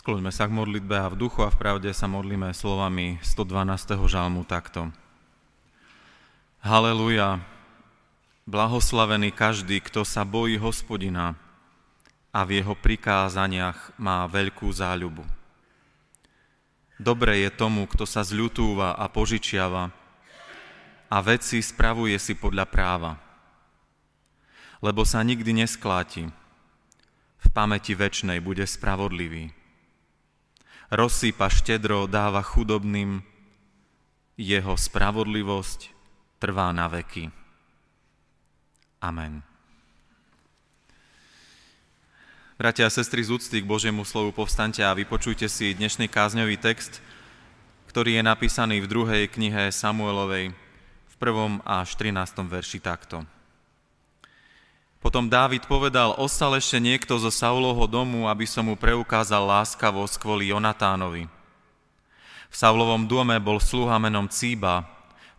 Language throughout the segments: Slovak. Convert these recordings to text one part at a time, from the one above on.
Skloňme sa k modlitbe a v duchu a v pravde sa modlíme slovami 112. žalmu takto. Haleluja, blahoslavený každý, kto sa bojí hospodina a v jeho prikázaniach má veľkú záľubu. Dobre je tomu, kto sa zľutúva a požičiava a veci spravuje si podľa práva, lebo sa nikdy neskláti, v pamäti väčnej bude spravodlivý rozsýpa štedro, dáva chudobným, jeho spravodlivosť trvá na veky. Amen. Bratia a sestry z úcty k Božiemu slovu povstante a vypočujte si dnešný kázňový text, ktorý je napísaný v druhej knihe Samuelovej v prvom až 13. verši takto. Potom Dávid povedal, ostal ešte niekto zo Saulovho domu, aby som mu preukázal láskavosť kvôli Jonatánovi. V Saulovom dome bol sluha menom Cíba.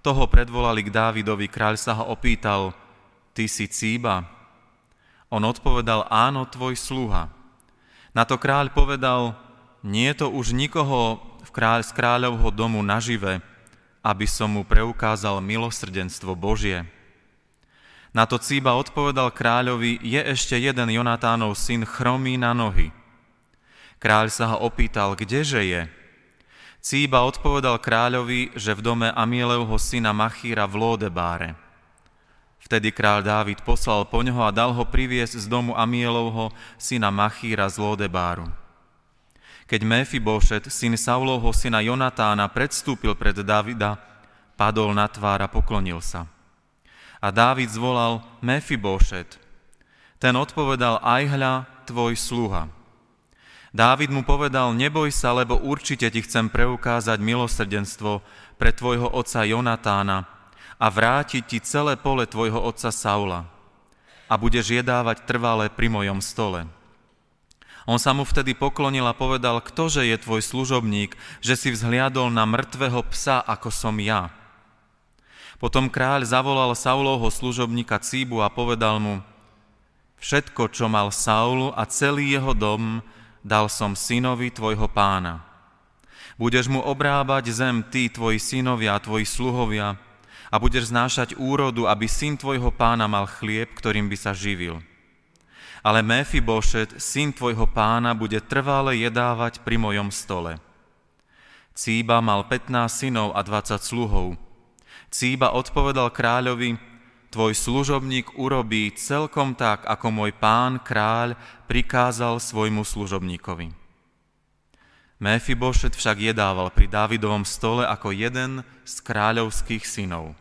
Toho predvolali k Dávidovi, kráľ sa ho opýtal, ty si Cíba? On odpovedal, áno, tvoj sluha. Na to kráľ povedal, nie je to už nikoho v kráľ, z kráľovho domu nažive, aby som mu preukázal milosrdenstvo Božie. Na to Cíba odpovedal kráľovi, je ešte jeden Jonatánov syn chromý na nohy. Kráľ sa ho opýtal, kdeže je? Cíba odpovedal kráľovi, že v dome Amielevho syna Machíra v Lódebáre. Vtedy kráľ Dávid poslal po ňoho a dal ho priviesť z domu Amielovho syna Machíra z Lódebáru. Keď Mefibošet, syn Saulovho syna Jonatána, predstúpil pred Davida, padol na tvár a poklonil sa. A Dávid zvolal Mefibošet. Ten odpovedal, aj hľa, tvoj sluha. Dávid mu povedal, neboj sa, lebo určite ti chcem preukázať milosrdenstvo pre tvojho otca Jonatána a vrátiť ti celé pole tvojho otca Saula a budeš jedávať trvale pri mojom stole. On sa mu vtedy poklonil a povedal, ktože je tvoj služobník, že si vzhliadol na mŕtvého psa, ako som ja. Potom kráľ zavolal Saulovho služobníka Cíbu a povedal mu, všetko, čo mal Saulu a celý jeho dom, dal som synovi tvojho pána. Budeš mu obrábať zem ty, tvoji synovia a tvoji sluhovia a budeš znášať úrodu, aby syn tvojho pána mal chlieb, ktorým by sa živil. Ale Mefibošet, syn tvojho pána, bude trvále jedávať pri mojom stole. Cíba mal 15 synov a 20 sluhov, Cíba odpovedal kráľovi, tvoj služobník urobí celkom tak, ako môj pán kráľ prikázal svojmu služobníkovi. Mefibošet však jedával pri Dávidovom stole ako jeden z kráľovských synov.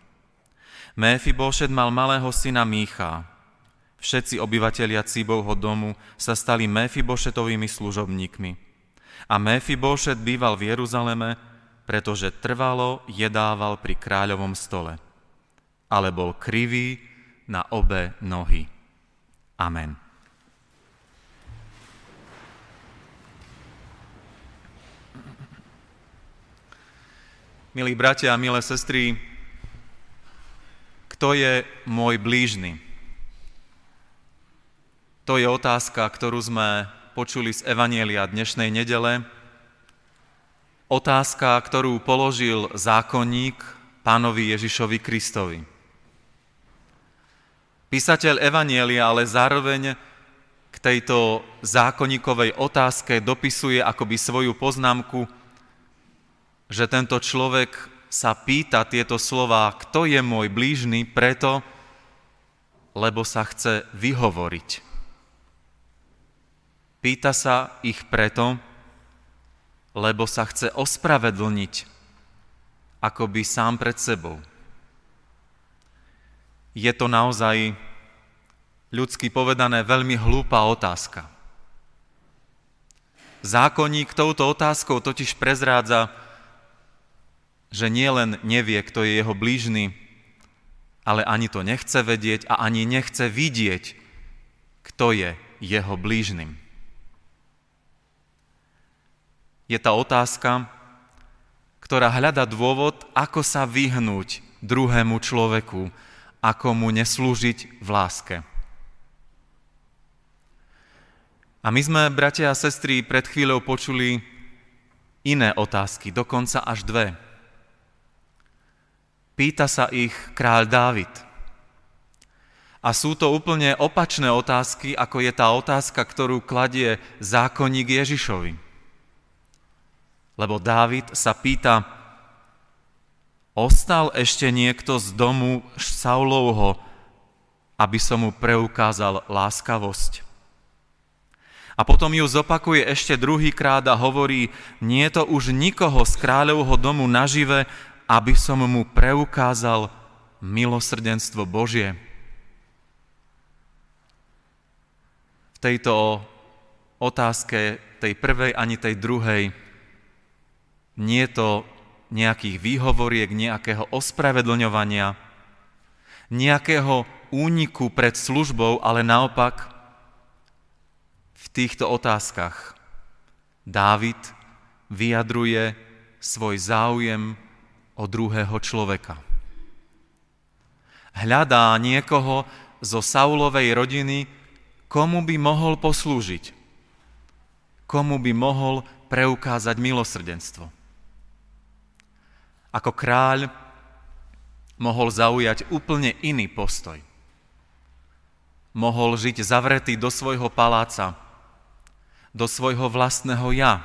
Mefibošet mal malého syna Mícha. Všetci obyvatelia Cíbovho domu sa stali Mefibošetovými služobníkmi. A Mefibošet býval v Jeruzaleme, pretože trvalo jedával pri kráľovom stole, ale bol krivý na obe nohy. Amen. Milí bratia a milé sestry, kto je môj blížny? To je otázka, ktorú sme počuli z Evanielia dnešnej nedele, otázka, ktorú položil zákonník pánovi Ježišovi Kristovi. Písateľ Evanielia ale zároveň k tejto zákonníkovej otázke dopisuje akoby svoju poznámku, že tento človek sa pýta tieto slova, kto je môj blížny, preto, lebo sa chce vyhovoriť. Pýta sa ich preto, lebo sa chce ospravedlniť akoby sám pred sebou. Je to naozaj ľudsky povedané veľmi hlúpa otázka. Zákonník touto otázkou totiž prezrádza, že nielen nevie, kto je jeho blížny, ale ani to nechce vedieť a ani nechce vidieť, kto je jeho blížnym. Je tá otázka, ktorá hľada dôvod, ako sa vyhnúť druhému človeku, ako mu neslúžiť v láske. A my sme, bratia a sestry, pred chvíľou počuli iné otázky, dokonca až dve. Pýta sa ich kráľ Dávid. A sú to úplne opačné otázky, ako je tá otázka, ktorú kladie zákonník Ježišovi. Lebo Dávid sa pýta, ostal ešte niekto z domu Saulovho, aby som mu preukázal láskavosť. A potom ju zopakuje ešte druhýkrát a hovorí, nie to už nikoho z kráľovho domu nažive, aby som mu preukázal milosrdenstvo Božie. V tejto otázke, tej prvej ani tej druhej, nie je to nejakých výhovoriek, nejakého ospravedlňovania, nejakého úniku pred službou, ale naopak týchto otázkach Dávid vyjadruje svoj záujem o druhého človeka. Hľadá niekoho zo Saulovej rodiny, komu by mohol poslúžiť, komu by mohol preukázať milosrdenstvo. Ako kráľ mohol zaujať úplne iný postoj. Mohol žiť zavretý do svojho paláca, do svojho vlastného ja.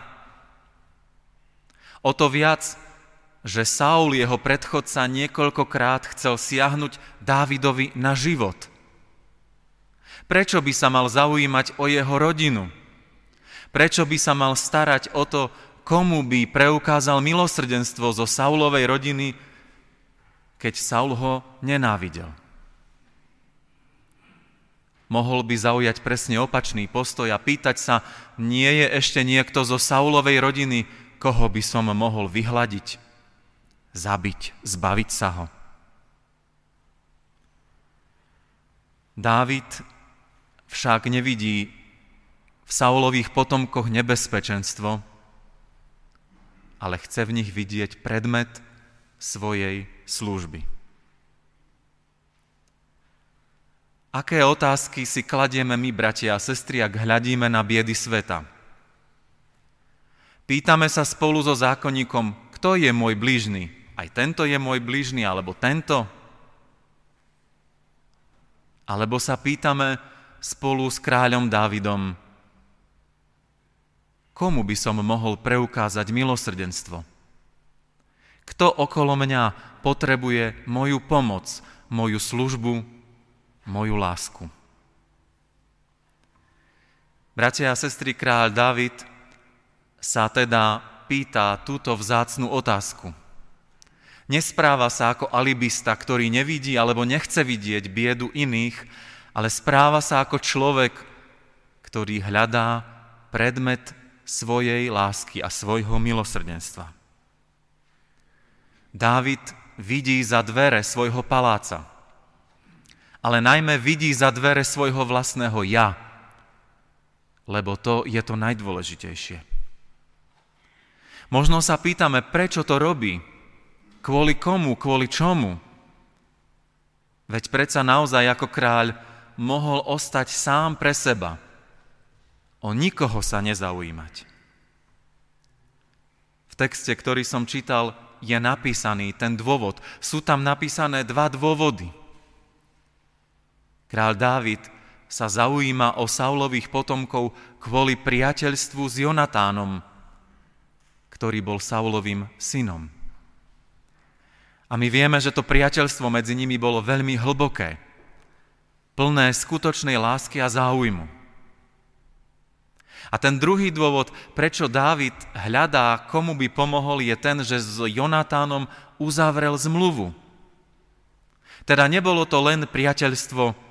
O to viac, že Saul, jeho predchodca, niekoľkokrát chcel siahnuť Dávidovi na život. Prečo by sa mal zaujímať o jeho rodinu? Prečo by sa mal starať o to, komu by preukázal milosrdenstvo zo Saulovej rodiny, keď Saul ho nenávidel? Mohol by zaujať presne opačný postoj a pýtať sa, nie je ešte niekto zo Saulovej rodiny, koho by som mohol vyhľadiť, zabiť, zbaviť sa ho. Dávid však nevidí v Saulových potomkoch nebezpečenstvo, ale chce v nich vidieť predmet svojej služby. Aké otázky si kladieme my, bratia a sestry, ak hľadíme na biedy sveta? Pýtame sa spolu so zákonníkom, kto je môj blížny? Aj tento je môj blížny, alebo tento? Alebo sa pýtame spolu s kráľom Dávidom, komu by som mohol preukázať milosrdenstvo? Kto okolo mňa potrebuje moju pomoc, moju službu, moju lásku. Bratia a sestry, kráľ David sa teda pýta túto vzácnú otázku. Nespráva sa ako alibista, ktorý nevidí alebo nechce vidieť biedu iných, ale správa sa ako človek, ktorý hľadá predmet svojej lásky a svojho milosrdenstva. Dávid vidí za dvere svojho paláca – ale najmä vidí za dvere svojho vlastného ja, lebo to je to najdôležitejšie. Možno sa pýtame, prečo to robí, kvôli komu, kvôli čomu. Veď predsa naozaj ako kráľ mohol ostať sám pre seba, o nikoho sa nezaujímať. V texte, ktorý som čítal, je napísaný ten dôvod. Sú tam napísané dva dôvody – Král Dávid sa zaujíma o Saulových potomkov kvôli priateľstvu s Jonatánom, ktorý bol Saulovým synom. A my vieme, že to priateľstvo medzi nimi bolo veľmi hlboké, plné skutočnej lásky a záujmu. A ten druhý dôvod, prečo Dávid hľadá, komu by pomohol, je ten, že s Jonatánom uzavrel zmluvu. Teda nebolo to len priateľstvo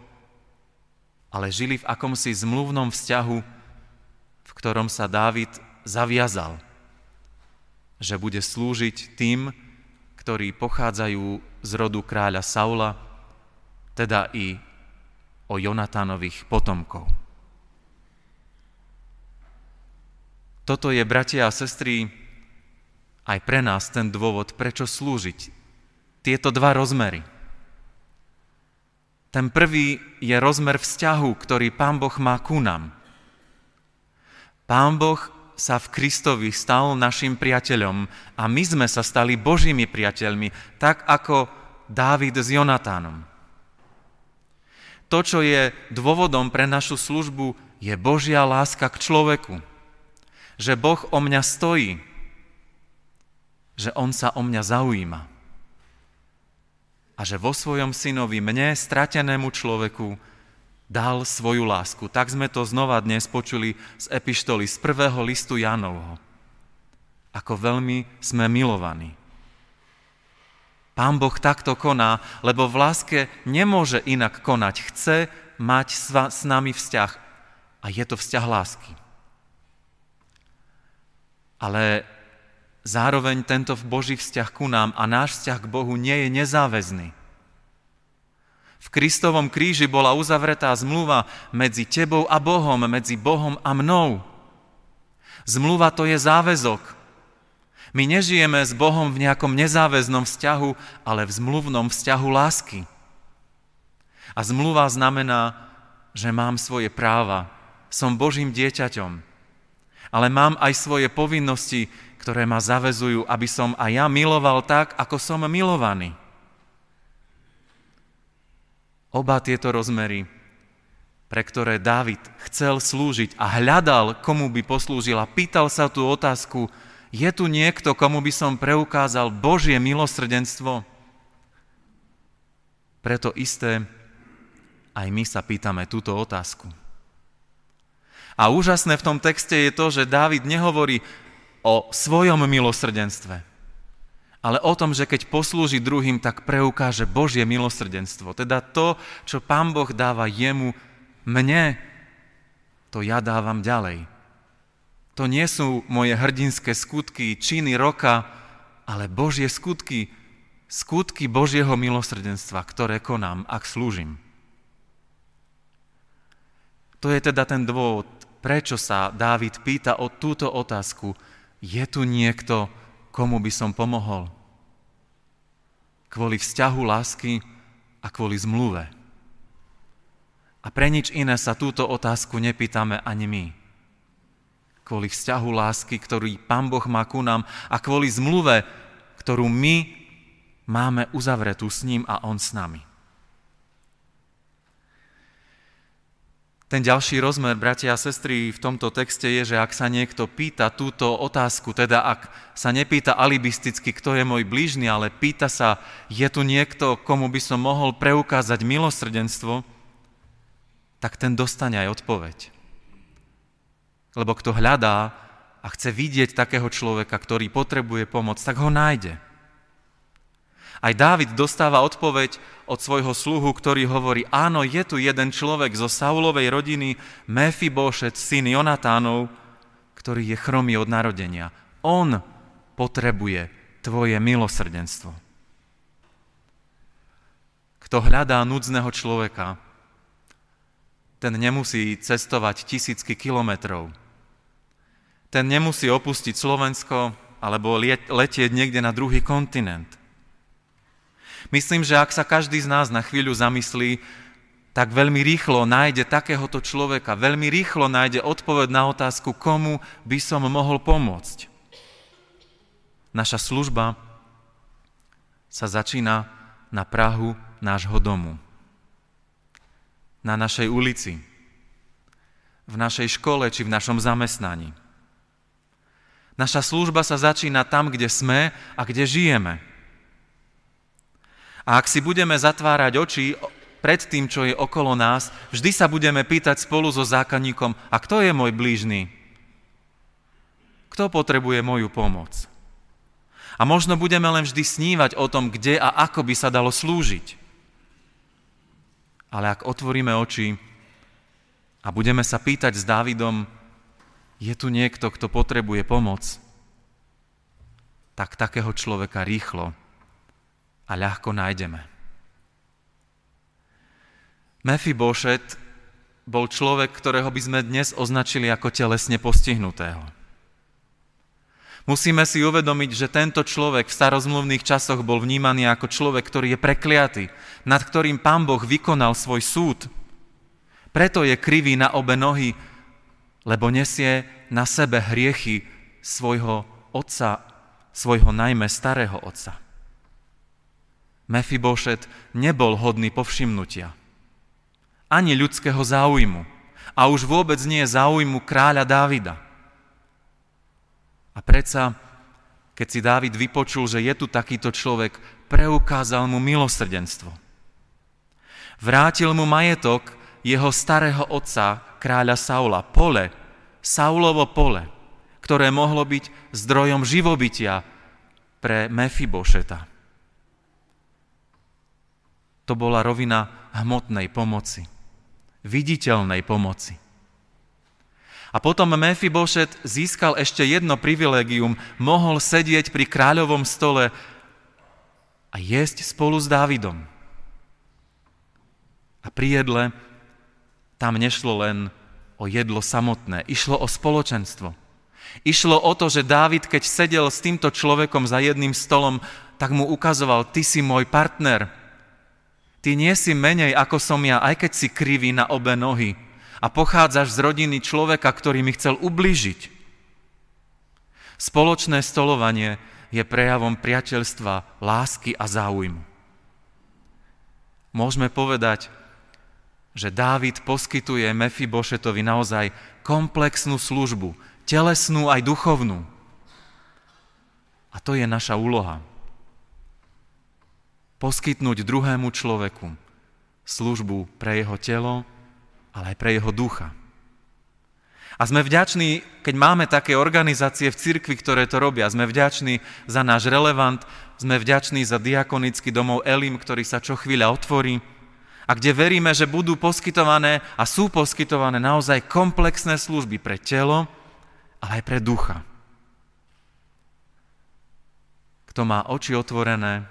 ale žili v akomsi zmluvnom vzťahu, v ktorom sa Dávid zaviazal, že bude slúžiť tým, ktorí pochádzajú z rodu kráľa Saula, teda i o Jonatánových potomkov. Toto je, bratia a sestry, aj pre nás ten dôvod, prečo slúžiť. Tieto dva rozmery – ten prvý je rozmer vzťahu, ktorý Pán Boh má ku nám. Pán Boh sa v Kristovi stal našim priateľom a my sme sa stali Božími priateľmi, tak ako Dávid s Jonatánom. To, čo je dôvodom pre našu službu, je Božia láska k človeku. Že Boh o mňa stojí, že On sa o mňa zaujíma. A že vo svojom synovi mne, stratenému človeku, dal svoju lásku. Tak sme to znova dnes počuli z epištoly, z prvého listu Jánovho. Ako veľmi sme milovaní. Pán Boh takto koná, lebo v láske nemôže inak konať. Chce mať s nami vzťah a je to vzťah lásky. Ale zároveň tento Boží vzťah ku nám a náš vzťah k Bohu nie je nezáväzný. V Kristovom kríži bola uzavretá zmluva medzi tebou a Bohom, medzi Bohom a mnou. Zmluva to je záväzok. My nežijeme s Bohom v nejakom nezáväznom vzťahu, ale v zmluvnom vzťahu lásky. A zmluva znamená, že mám svoje práva, som Božím dieťaťom, ale mám aj svoje povinnosti, ktoré ma zavezujú, aby som aj ja miloval tak, ako som milovaný. Oba tieto rozmery, pre ktoré Dávid chcel slúžiť a hľadal, komu by poslúžil a pýtal sa tú otázku, je tu niekto, komu by som preukázal Božie milosrdenstvo? Preto isté aj my sa pýtame túto otázku. A úžasné v tom texte je to, že Dávid nehovorí o svojom milosrdenstve, ale o tom, že keď poslúži druhým, tak preukáže Božie milosrdenstvo. Teda to, čo Pán Boh dáva jemu, mne, to ja dávam ďalej. To nie sú moje hrdinské skutky, činy roka, ale Božie skutky, skutky Božieho milosrdenstva, ktoré konám, ak slúžim. To je teda ten dôvod, prečo sa Dávid pýta o túto otázku. Je tu niekto, komu by som pomohol. Kvôli vzťahu lásky a kvôli zmluve. A pre nič iné sa túto otázku nepýtame ani my. Kvôli vzťahu lásky, ktorý Pán Boh má ku nám a kvôli zmluve, ktorú my máme uzavretú s ním a on s nami. Ten ďalší rozmer, bratia a sestry, v tomto texte je, že ak sa niekto pýta túto otázku, teda ak sa nepýta alibisticky, kto je môj blížny, ale pýta sa, je tu niekto, komu by som mohol preukázať milosrdenstvo, tak ten dostane aj odpoveď. Lebo kto hľadá a chce vidieť takého človeka, ktorý potrebuje pomoc, tak ho nájde. Aj Dávid dostáva odpoveď od svojho sluhu, ktorý hovorí, áno, je tu jeden človek zo Saulovej rodiny, Mefibošet, syn Jonatánov, ktorý je chromý od narodenia. On potrebuje tvoje milosrdenstvo. Kto hľadá núdzneho človeka, ten nemusí cestovať tisícky kilometrov. Ten nemusí opustiť Slovensko alebo letieť niekde na druhý kontinent Myslím, že ak sa každý z nás na chvíľu zamyslí, tak veľmi rýchlo nájde takéhoto človeka, veľmi rýchlo nájde odpoveď na otázku, komu by som mohol pomôcť. Naša služba sa začína na Prahu nášho domu, na našej ulici, v našej škole či v našom zamestnaní. Naša služba sa začína tam, kde sme a kde žijeme. A ak si budeme zatvárať oči pred tým, čo je okolo nás, vždy sa budeme pýtať spolu so zákonníkom, a kto je môj blížny? Kto potrebuje moju pomoc? A možno budeme len vždy snívať o tom, kde a ako by sa dalo slúžiť. Ale ak otvoríme oči a budeme sa pýtať s Dávidom, je tu niekto, kto potrebuje pomoc, tak takého človeka rýchlo a ľahko nájdeme. Mefibošet bol človek, ktorého by sme dnes označili ako telesne postihnutého. Musíme si uvedomiť, že tento človek v starozmluvných časoch bol vnímaný ako človek, ktorý je prekliatý, nad ktorým pán Boh vykonal svoj súd. Preto je krivý na obe nohy lebo nesie na sebe hriechy svojho otca, svojho najmä starého otca. Mefibošet nebol hodný povšimnutia, ani ľudského záujmu, a už vôbec nie záujmu kráľa Dávida. A predsa, keď si Dávid vypočul, že je tu takýto človek, preukázal mu milosrdenstvo. Vrátil mu majetok jeho starého otca, kráľa Saula, pole, Saulovo pole, ktoré mohlo byť zdrojom živobytia pre Mefibošeta. To bola rovina hmotnej pomoci, viditeľnej pomoci. A potom Mefibošet získal ešte jedno privilegium, mohol sedieť pri kráľovom stole a jesť spolu s Dávidom. A pri jedle tam nešlo len o jedlo samotné, išlo o spoločenstvo. Išlo o to, že Dávid, keď sedel s týmto človekom za jedným stolom, tak mu ukazoval, ty si môj partner, Ty nie si menej ako som ja, aj keď si krivý na obe nohy a pochádzaš z rodiny človeka, ktorý mi chcel ublížiť. Spoločné stolovanie je prejavom priateľstva, lásky a záujmu. Môžeme povedať, že Dávid poskytuje Mefibošetovi naozaj komplexnú službu, telesnú aj duchovnú. A to je naša úloha poskytnúť druhému človeku službu pre jeho telo, ale aj pre jeho ducha. A sme vďační, keď máme také organizácie v cirkvi, ktoré to robia. Sme vďační za náš relevant, sme vďační za diakonický domov Elim, ktorý sa čo chvíľa otvorí a kde veríme, že budú poskytované a sú poskytované naozaj komplexné služby pre telo, ale aj pre ducha. Kto má oči otvorené,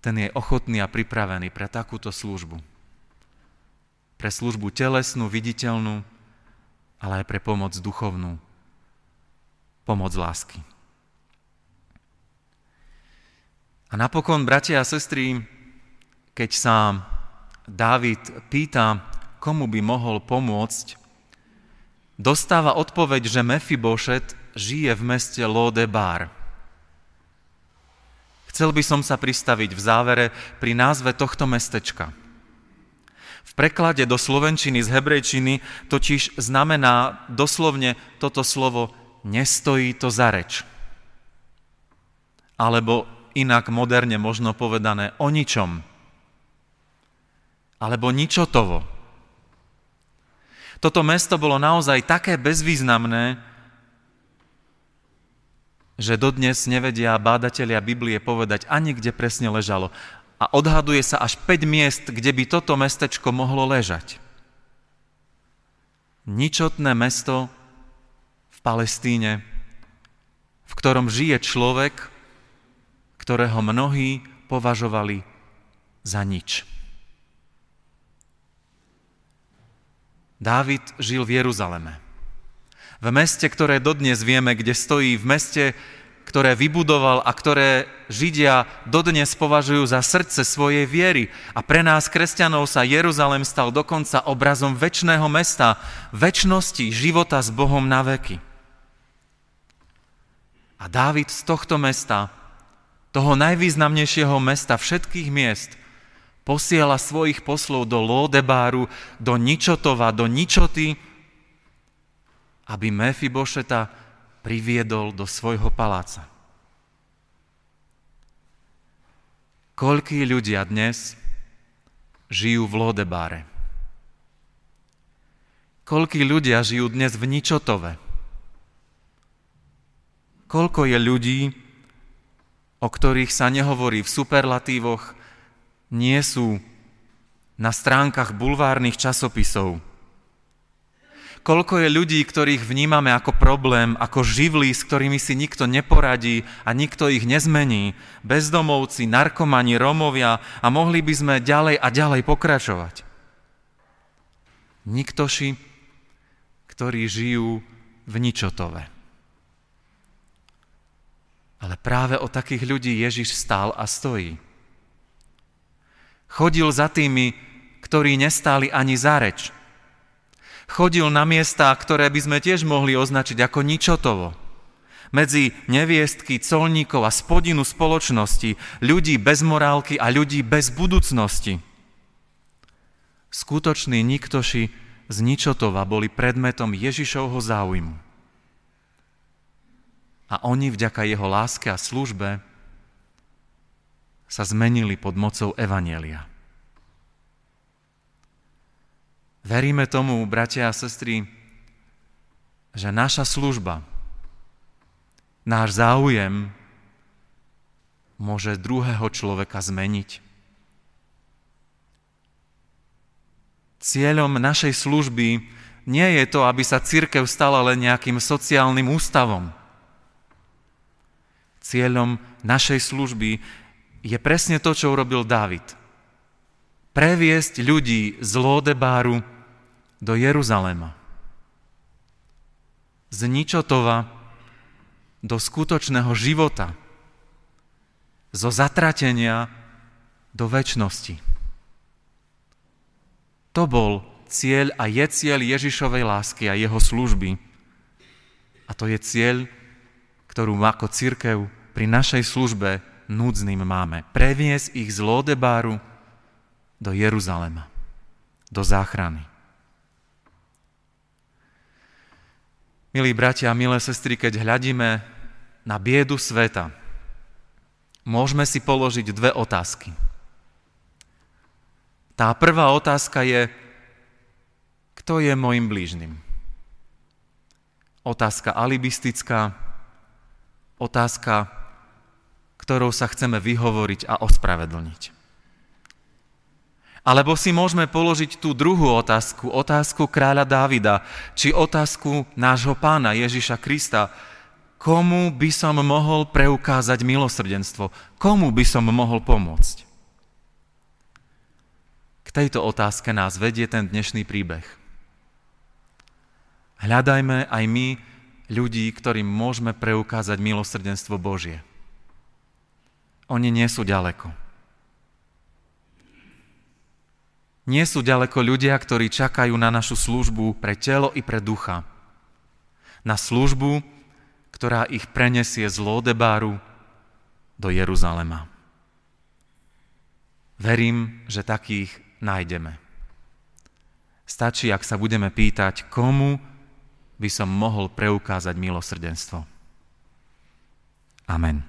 ten je ochotný a pripravený pre takúto službu. Pre službu telesnú, viditeľnú, ale aj pre pomoc duchovnú, pomoc lásky. A napokon, bratia a sestry, keď sa Dávid pýta, komu by mohol pomôcť, dostáva odpoveď, že Mefibošet žije v meste Lodebar – Chcel by som sa pristaviť v závere pri názve tohto mestečka. V preklade do slovenčiny z hebrejčiny totiž znamená doslovne toto slovo nestojí to za reč. Alebo inak moderne možno povedané o ničom. Alebo ničotovo. Toto mesto bolo naozaj také bezvýznamné, že dodnes nevedia bádatelia Biblie povedať ani kde presne ležalo. A odhaduje sa až 5 miest, kde by toto mestečko mohlo ležať. Ničotné mesto v Palestíne, v ktorom žije človek, ktorého mnohí považovali za nič. Dávid žil v Jeruzaleme v meste, ktoré dodnes vieme, kde stojí, v meste, ktoré vybudoval a ktoré Židia dodnes považujú za srdce svojej viery. A pre nás, kresťanov, sa Jeruzalem stal dokonca obrazom väčšného mesta, väčšnosti, života s Bohom na veky. A Dávid z tohto mesta, toho najvýznamnejšieho mesta všetkých miest, posiela svojich poslov do Lódebáru, do Ničotova, do Ničoty, aby Mefibošeta priviedol do svojho paláca. Koľkí ľudia dnes žijú v Lodebáre? Koľkí ľudia žijú dnes v Ničotove? Koľko je ľudí, o ktorých sa nehovorí v superlatívoch, nie sú na stránkach bulvárnych časopisov, Koľko je ľudí, ktorých vnímame ako problém, ako živlí, s ktorými si nikto neporadí a nikto ich nezmení. Bezdomovci, narkomani, Rómovia a mohli by sme ďalej a ďalej pokračovať. Niktoši, ktorí žijú v ničotove. Ale práve o takých ľudí Ježiš stál a stojí. Chodil za tými, ktorí nestáli ani za reč, Chodil na miesta, ktoré by sme tiež mohli označiť ako ničotovo. Medzi neviestky, colníkov a spodinu spoločnosti, ľudí bez morálky a ľudí bez budúcnosti. Skutoční niktoši z Ničotova boli predmetom Ježišovho záujmu. A oni vďaka jeho láske a službe sa zmenili pod mocou Evanielia. Veríme tomu, bratia a sestry, že naša služba, náš záujem môže druhého človeka zmeniť. Cieľom našej služby nie je to, aby sa církev stala len nejakým sociálnym ústavom. Cieľom našej služby je presne to, čo urobil Dávid. Previesť ľudí z Lódebáru do Jeruzalema. Z Ničotova do skutočného života. Zo zatratenia do väčšnosti. To bol cieľ a je cieľ Ježišovej lásky a jeho služby. A to je cieľ, ktorú ako církev pri našej službe núdznym máme. Previesť ich z Lodebáru do Jeruzalema, do záchrany. Milí bratia a milé sestry, keď hľadíme na biedu sveta, môžeme si položiť dve otázky. Tá prvá otázka je, kto je môjim blížnym? Otázka alibistická, otázka, ktorou sa chceme vyhovoriť a ospravedlniť. Alebo si môžeme položiť tú druhú otázku, otázku kráľa Dávida, či otázku nášho pána Ježiša Krista, komu by som mohol preukázať milosrdenstvo, komu by som mohol pomôcť. K tejto otázke nás vedie ten dnešný príbeh. Hľadajme aj my ľudí, ktorým môžeme preukázať milosrdenstvo Božie. Oni nie sú ďaleko. Nie sú ďaleko ľudia, ktorí čakajú na našu službu pre telo i pre ducha. Na službu, ktorá ich prenesie z Lódebáru do Jeruzalema. Verím, že takých nájdeme. Stačí, ak sa budeme pýtať, komu by som mohol preukázať milosrdenstvo. Amen.